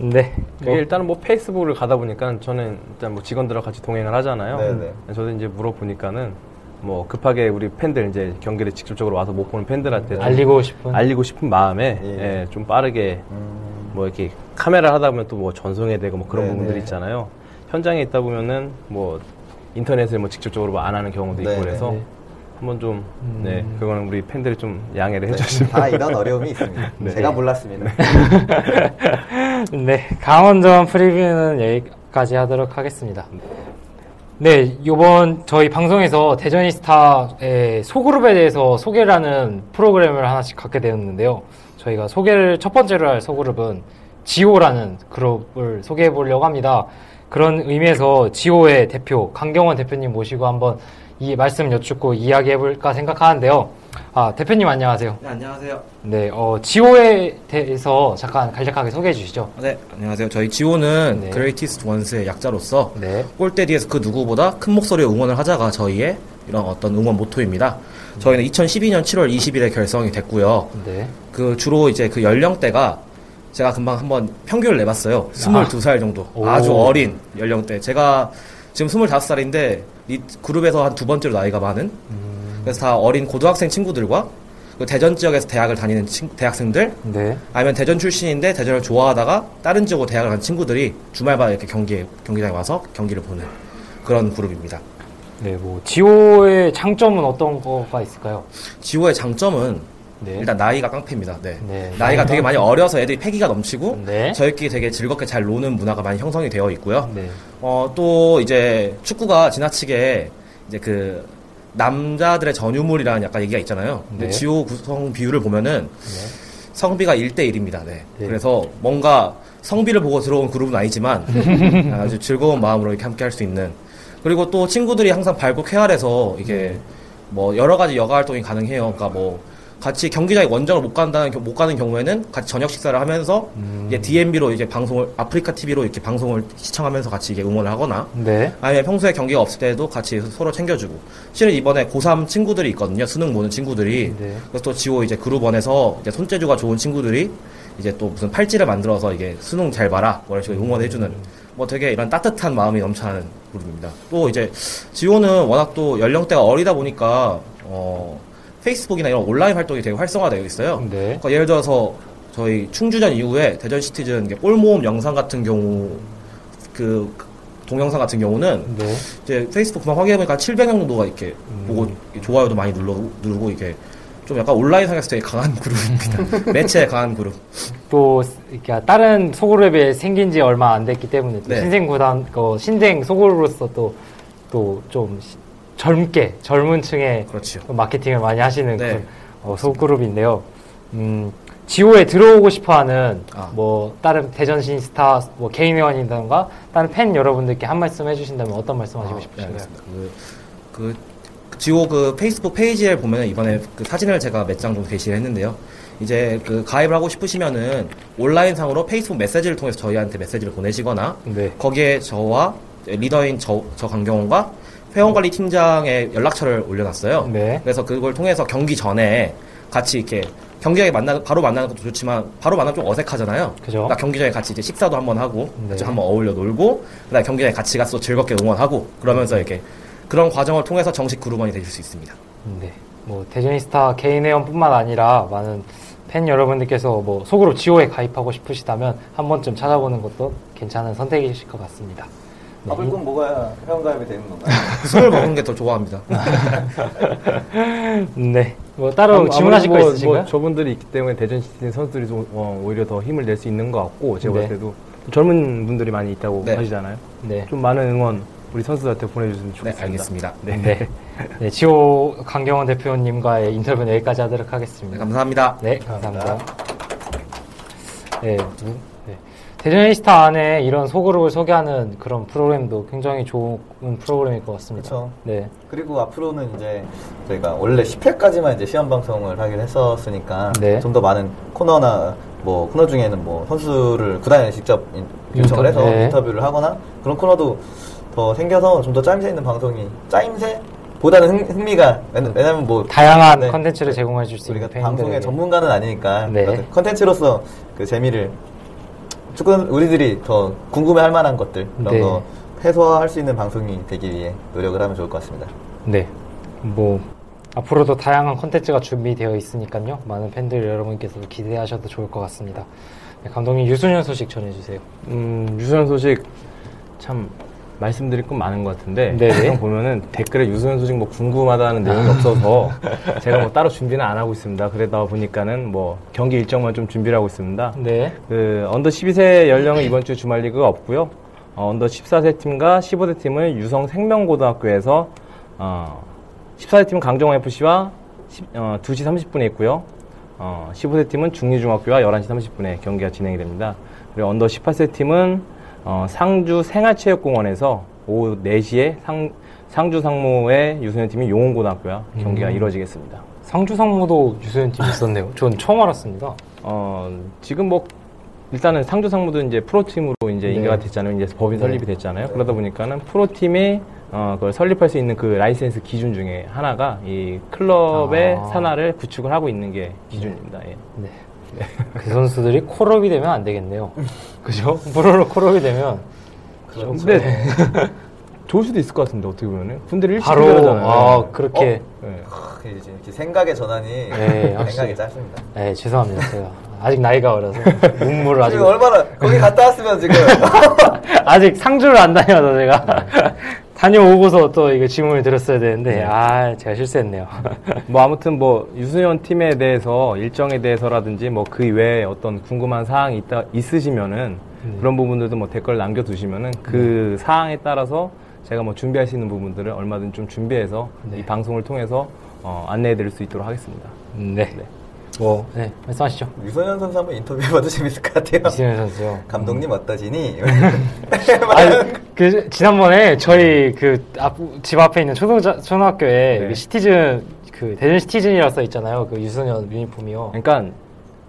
네. 그게 일단은 뭐 페이스북을 가다 보니까 저는 일단 뭐 직원들과 같이 동행을 하잖아요. 네네. 저도 이제 물어보니까는 뭐 급하게 우리 팬들 이제 경기를 직접적으로 와서 못 보는 팬들한테 좀 알리고 싶은 알리고 싶은 마음에 예. 예, 좀 빠르게 음, 뭐 이렇게 카메라 하다 보면 또 뭐 전송해야 되고 뭐 그런 네네. 부분들이 있잖아요. 현장에 있다 보면은 뭐 인터넷을 뭐 직접적으로 뭐 안 하는 경우도 있고 네네. 그래서 네. 한번 좀 음. 네, 그거는 우리 팬들이 좀 양해를 네, 해주시면 다 이런 어려움이 있습니다. 네. 제가 몰랐습니다. 네, 강원전 프리뷰는 여기까지 하도록 하겠습니다. 네, 요번 저희 방송에서 대전이스타의 소그룹에 대해서 소개를 하는 프로그램을 하나씩 갖게 되었는데요. 저희가 소개를, 첫 번째로 할 소그룹은 지오라는 그룹을 소개해 보려고 합니다. 그런 의미에서 지오의 대표, 강경원 대표님 모시고 한번 이 말씀 여쭙고 이야기해 볼까 생각하는데요. 아, 대표님 안녕하세요. 네, 안녕하세요. 네, 어, 지오에 대해서 잠깐 간략하게 소개해 주시죠. 네, 안녕하세요. 저희 지오는 네. Greatest Ones의 약자로서 네. 골대 뒤에서 그 누구보다 큰 목소리로 응원을 하자가 저희의 이런 어떤 응원 모토입니다. 저희는 2012년 7월 20일에 결성이 됐고요. 네. 그 주로 이제 그 연령대가 제가 금방 한번 평균을 내봤어요. 22살 정도. 오. 아주 어린 연령대. 제가 지금 25살인데 이 그룹에서 한 두 번째로 나이가 많은 그래서 다 어린 고등학생 친구들과 그 대전 지역에서 대학을 다니는 친- 대학생들 네. 아니면 대전 출신인데 대전을 좋아하다가 다른 지역으로 대학을 간 친구들이 주말마다 이렇게 경기 경기장에 와서 경기를 보는 그런 그룹입니다. 네, 뭐 지오의 장점은 어떤 거가 있을까요? 지오의 장점은 네. 일단 나이가 깡패입니다. 네. 네. 나이가 되게 많이 어려서 애들이 패기가 넘치고 네. 저희끼리 되게 즐겁게 잘 노는 문화가 많이 형성이 되어 있고요. 네. 어, 또 이제 축구가 지나치게 이제 그 남자들의 전유물이라는 약간 얘기가 있잖아요. 근데 네. 지오 구성 비율을 보면은 성비가 1대1입니다. 네. 네. 그래서 뭔가 성비를 보고 들어온 그룹은 아니지만 아주 즐거운 마음으로 이렇게 함께 할 수 있는 그리고 또 친구들이 항상 밝고 쾌활해서 이게 뭐 여러 가지 여가 활동이 가능해요. 그러니까 뭐 같이 경기장에 원정을 못 간다는 겨- 못 가는 경우에는 같이 저녁 식사를 하면서 이제 DMB로 이제 방송을 아프리카 TV로 이렇게 방송을 시청하면서 같이 이게 응원을 하거나 네. 아니면 평소에 경기가 없을 때도 같이 서로 챙겨주고. 실은 이번에 고3 친구들이 있거든요. 수능 보는 친구들이. 네. 그래서 또 지오 이제 그룹 원에서 이제 손재주가 좋은 친구들이 이제 또 무슨 팔찌를 만들어서 이게 수능 잘 봐라. 뭐 이런 식으로 응원해주는 뭐 되게 이런 따뜻한 마음이 넘쳐나는 그룹입니다. 또 이제 지오는 워낙 또 연령대가 어리다 보니까 어 페이스북이나 이런 온라인 활동이 되게 활성화되어 있어요 네. 그러니까 예를 들어서 저희 충주전 이후에 대전 시티즌 골 모음 영상 같은 경우 그 동영상 같은 경우는 네. 이제 페이스북 그만 확인해보니까 700명 정도가 이렇게 음. 보고 좋아요도 많이 눌러, 누르고 이게 좀 약간 온라인상에서 되게 강한 그룹입니다. 매체에 강한 그룹. 또 이렇게 다른 소그룹에 생긴 지 얼마 안 됐기 때문에 또 네. 신생 구단 어, 신생 소그룹으로서 또 또 좀 젊게 젊은 층에 그렇죠. 마케팅을 많이 하시는 네. 그런 어, 소그룹인데요. 음, 지오에 들어오고 싶어하는 아. 뭐 다른 대전 신스타 뭐 개인 회원이든가 다른 팬 여러분들께 한 말씀 해주신다면 어떤 말씀 하시고 아, 네, 싶으신가요? 알겠습니다. 그, 그, 그 지오 그 페이스북 페이지에 보면 이번에 그 사진을 제가 몇 장 정도 게시를 했는데요. 이제 그 가입을 하고 싶으시면은 온라인상으로 페이스북 메시지를 통해서 저희한테 메시지를 보내시거나 네. 거기에 저와 리더인 저, 저 강경원과 회원관리 팀장의 연락처를 올려놨어요. 네. 그래서 그걸 통해서 경기 전에 같이 이렇게 경기장에 만나 바로 만나는 것도 좋지만 바로 만나면 좀 어색하잖아요. 그죠. 그러니까 경기장에 같이 이제 식사도 한번 하고 네. 같이 한번 어울려 놀고 그다음 에 경기장에 같이 가서 즐겁게 응원하고 그러면서 이렇게 그런 과정을 통해서 정식 그룹원이 되실 수 있습니다. 네. 뭐 대전이스타 개인 회원뿐만 아니라 많은 팬 여러분들께서 뭐 속으로 지오에 가입하고 싶으시다면 한 번쯤 찾아보는 것도 괜찮은 선택이실 것 같습니다. 네. 밥을 꼭 먹어야 회원가입이 되는 건가요? 술을 먹는 게 더 좋아합니다. 네. 뭐 따로 아무- 질문하실 거 아무래도 뭐- 있으신가요? 뭐 저분들이 있기 때문에 대전 시티 선수들이 좀, 어, 오히려 더 힘을 낼 수 있는 것 같고 제가 네. 볼 때도 또 젊은 분들이 많이 있다고 네. 하시잖아요. 네. 좀 많은 응원 우리 선수들한테 보내주시면 네, 좋겠습니다. 알겠습니다. 네. 네. 네, 지오 강경원 대표님과의 인터뷰는 여기까지 하도록 하겠습니다. 네, 감사합니다. 네, 감사합니다. 네, 누- 네. 대전이스타 안에 이런 소그룹을 소개하는 그런 프로그램도 굉장히 좋은 프로그램일 것 같습니다. 그쵸. 네. 그리고 앞으로는 이제 저희가 원래 10회까지만 이제 시험 방송을 하긴 했었으니까 네. 좀 더 많은 코너나 뭐 코너 중에는 뭐 선수를 구단에 직접 인- 요청을 해서 네. 인터뷰를 하거나 그런 코너도 더 생겨서 좀 더 짜임새 있는 방송이 짜임새 보다는 흥, 흥미가 왜냐- 왜냐면 뭐 다양한 네. 컨텐츠를 제공해 줄 수 있는 우리가 방송의 전문가는 아니니까 네. 컨텐츠로서 그 재미를 축구는 우리들이 더 궁금해할 만한 것들 그런 네. 거 해소할 수 있는 방송이 되기 위해 노력을 하면 좋을 것 같습니다. 네. 뭐 앞으로도 다양한 콘텐츠가 준비되어 있으니까요. 많은 팬들 여러분께서도 기대하셔도 좋을 것 같습니다. 네, 감독님 유소년 소식 전해주세요. 음, 유소년 소식 참 말씀드릴 건 많은 것 같은데 네네. 항상 보면은 댓글에 유소년 소식 뭐 궁금하다는 내용이 없어서 제가 뭐 따로 준비는 안 하고 있습니다. 그러다 보니까는 뭐 경기 일정만 좀 준비를 하고 있습니다. 네. 그 under 12세 연령은 이번 주 주말 리그가 없고요. 어, under 14세 팀과 15세 팀을 유성 생명고등학교에서 어, 14세 팀은 강정호 FC와 어, 2시 30분에 있고요. 어, 15세 팀은 중리중학교와 11시 30분에 경기가 진행이 됩니다. 그리고 under 18세 팀은 어, 상주 생활체육공원에서 오후 4시에 상, 상주 상무의 유소년 팀이 용원고등학교와 경기가 음. 이루어지겠습니다. 상주 상무도 유소년 팀 있었네요. 전 처음 알았습니다. 어, 지금 뭐, 일단은 상주 상무도 이제 프로팀으로 이제 네. 인가가 됐잖아요. 이제 법인 네. 설립이 됐잖아요. 그러다 보니까는 프로팀이 어, 그걸 설립할 수 있는 그 라이센스 기준 중에 하나가 이 클럽의 아. 산하를 구축을 하고 있는 게 기준입니다. 예. 네. 그 선수들이 call up이 되면 안 되겠네요. 그죠? 프로로 call up이 되면 근데 좋을 수도 있을 것 같은데 어떻게 보면은 군대를 일찍 바로. 아 그렇게 네. 크, 이제 이렇게 생각의 전환이 네, 생각이. 짧습니다. 네 죄송합니다 제가 아직 나이가 어려서 눈물을 아직 지금 얼마나 거기 갔다 왔으면 지금 아직 상주를 안 다녀서 제가 다녀오고서 또 이거 질문을 드렸어야 되는데 아 제가 실수했네요. 뭐 아무튼 뭐 유소년 팀에 대해서 일정에 대해서라든지 뭐 그 외에 어떤 궁금한 사항이 있다 있으시면은 네. 그런 부분들도 뭐 댓글 남겨두시면은 그 사항에 따라서 제가 뭐 준비할 수 있는 부분들을 얼마든 좀 준비해서 네. 이 방송을 통해서 어, 안내해드릴 수 있도록 하겠습니다. 네. 뭐, 네, 말씀하시죠. 유소년 선수 한번 인터뷰해봐도 재밌을 것 같아요. 이승현 선수요. 감독님 어떠시니? 아니, 그, 지난번에 저희 그, 앞, 집 앞에 있는 초등, 초등학교에 네. 그 시티즌, 그, 대전 시티즌이라 써 있잖아요. 그 유소년 유니폼이요. 그러니까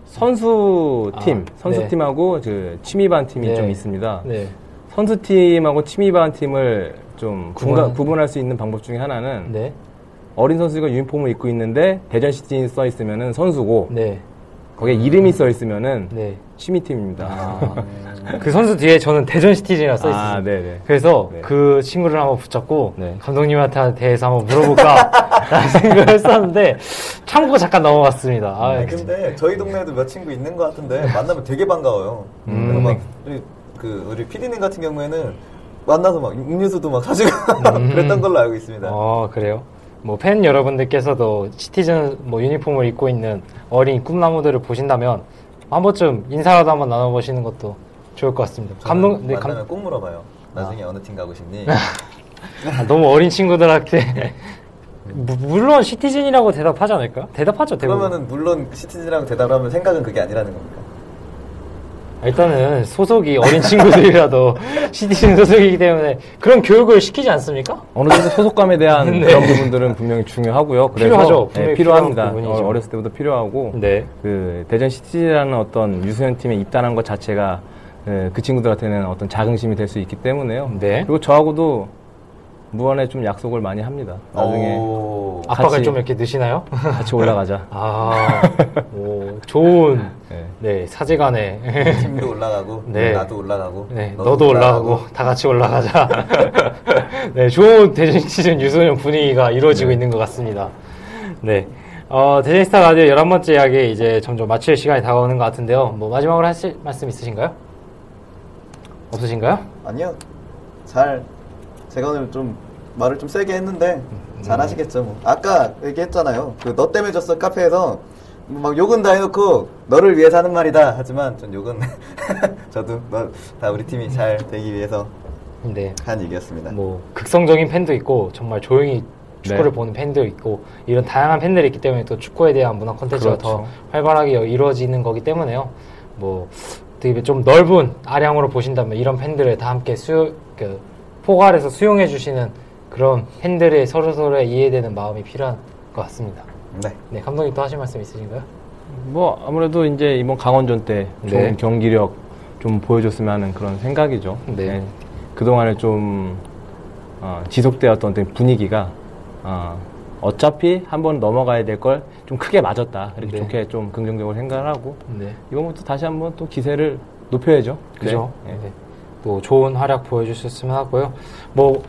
선수 팀, 아, 선수 네. 팀하고 그 취미반 팀이 네. 좀 있습니다. 네. 선수 팀하고 취미반 팀을 좀 구분- 구분, 구분할 수 있는 방법 중에 하나는 네. 어린 선수가 유니폼을 입고 있는데 대전 시티즌이 써 있으면은 선수고 네. 거기에 이름이 써 있으면은 네. 취미팀입니다. 아, 그 선수 뒤에 저는 대전 시티즌이라 써 있어요. 아, 네네. 그래서 네. 그 친구를 한번 붙잡고 네. 감독님한테 대해서 한번 물어볼까 라는 생각을 했었는데 참고 잠깐 넘어갔습니다. 아, 아, 근데 저희 동네에도 몇 친구 있는 것 같은데 만나면 되게 반가워요. 그래서 막 우리 그 우리 PD님 같은 경우에는 만나서 막 음료수도 막 사주고 그랬던 걸로 알고 있습니다. 어, 그래요? 뭐 팬 여러분들께서도 시티즌 뭐 유니폼을 입고 있는 어린 꿈나무들을 보신다면 한 번쯤 인사라도 한번 나눠보시는 것도 좋을 것 같습니다. 감독, 네, 만나면 감, 꼭 물어봐요. 나중에 어느 팀 가고 싶니? 아, 너무 어린 친구들한테 무- 물론 시티즌이라고 대답하지 않을까? 대답하죠, 대부분. 그러면은 물론 시티즌이라고 대답을 하면 생각은 그게 아니라는 겁니까? 일단은 소속이 어린 친구들이라도 시티즌 소속이기 때문에 그런 교육을 시키지 않습니까? 어느 정도 소속감에 대한 네. 그런 부분들은 분명히 중요하고요. 그래서 필요하죠. 네, 필요합니다. 어, 어렸을 때부터 필요하고 네. 그 대전 시티라는 어떤 유소년 팀에 입단한 것 자체가 예, 그 친구들한테는 어떤 자긍심이 될 수 있기 때문에요. 네. 그리고 저하고도 무언에 좀 약속을 많이 합니다. 나중에 같이- 좀 이렇게 넣으시나요? 같이 올라가자. 아, 오, 좋은, 네. 네, 사제간에. 팀도 올라가고 네. 나도 올라가고 네, 너도, 올라가고, 다 같이 올라가자. 네, 좋은 대전 시즌 유소년 분위기가 이루어지고 있는 것 같습니다. 네. 어, 대전스타 라디오 11번째 이야기 이제 점점 마칠 시간이 다가오는 것 같은데요. 뭐, 마지막으로 하실 말씀 있으신가요? 없으신가요? 아니요. 잘 제가 오늘 좀 말을 좀 세게 했는데 잘 하시겠죠. 뭐. 아까 얘기했잖아요. 그 너 때문에 졌어 카페에서 막 욕은 다 해놓고 너를 위해서 하는 말이다. 하지만 전 욕은 저도 너, 다 우리 팀이 잘 되기 위해서 네. 한 얘기였습니다. 뭐 극성적인 팬도 있고 정말 조용히 축구를 네. 보는 팬도 있고 이런 다양한 팬들이 있기 때문에 또 축구에 대한 문화 콘텐츠가 더 그렇죠. 활발하게 이루어지는 거기 때문에요. 뭐 되게 좀 넓은 아량으로 보신다면 이런 팬들을 다 함께 수 그, 포괄해서 수용해 주시는 그런 팬들의 서로 서로의 이해되는 마음이 필요한 것 같습니다. 네. 네, 감독님 또 하실 말씀 있으신가요? 뭐 아무래도 이제 이번 강원전 때 좋은 네. 경기력 좀 보여줬으면 하는 그런 생각이죠. 네. 그동안에 좀 어, 지속되었던 분위기가 어, 어차피 한 번 넘어가야 될 걸 좀 크게 맞았다. 이렇게 네. 좋게 좀 긍정적으로 생각을 하고 네. 이번부터 다시 한번 또 기세를 높여야죠. 그죠? 네. 네. 또 좋은 활약 보여주셨으면 하고요. 뭐,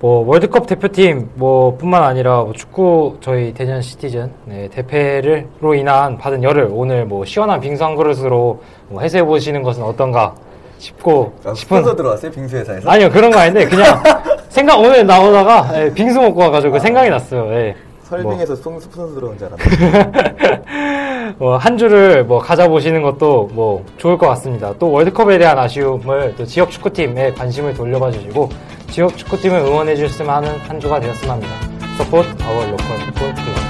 뭐 월드컵 대표팀 뭐 뿐만 아니라 뭐 축구 저희 대전 시티즌 네, 대패를로 인한 받은 열을 오늘 뭐 시원한 빙수 한 그릇으로 뭐 해소해 보시는 것은 어떤가 싶고 아, 싶은 스폰서 들어왔어요 빙수 회사에서? 아니요 그런 거 아닌데 그냥 생각 오늘 나오다가 예, 빙수 먹고 와가지고 생각이 났어요. 예. 설빙에서 송 스폰서 들어온 줄 알았는데 뭐, 한 주를 뭐 가져보시는 것도 뭐 좋을 것 같습니다. 또 월드컵에 대한 아쉬움을 또 지역 축구팀에 관심을 돌려봐 주시고 지역 축구팀을 응원해 주셨으면 하는 한 주가 되었으면 합니다. Support our local football club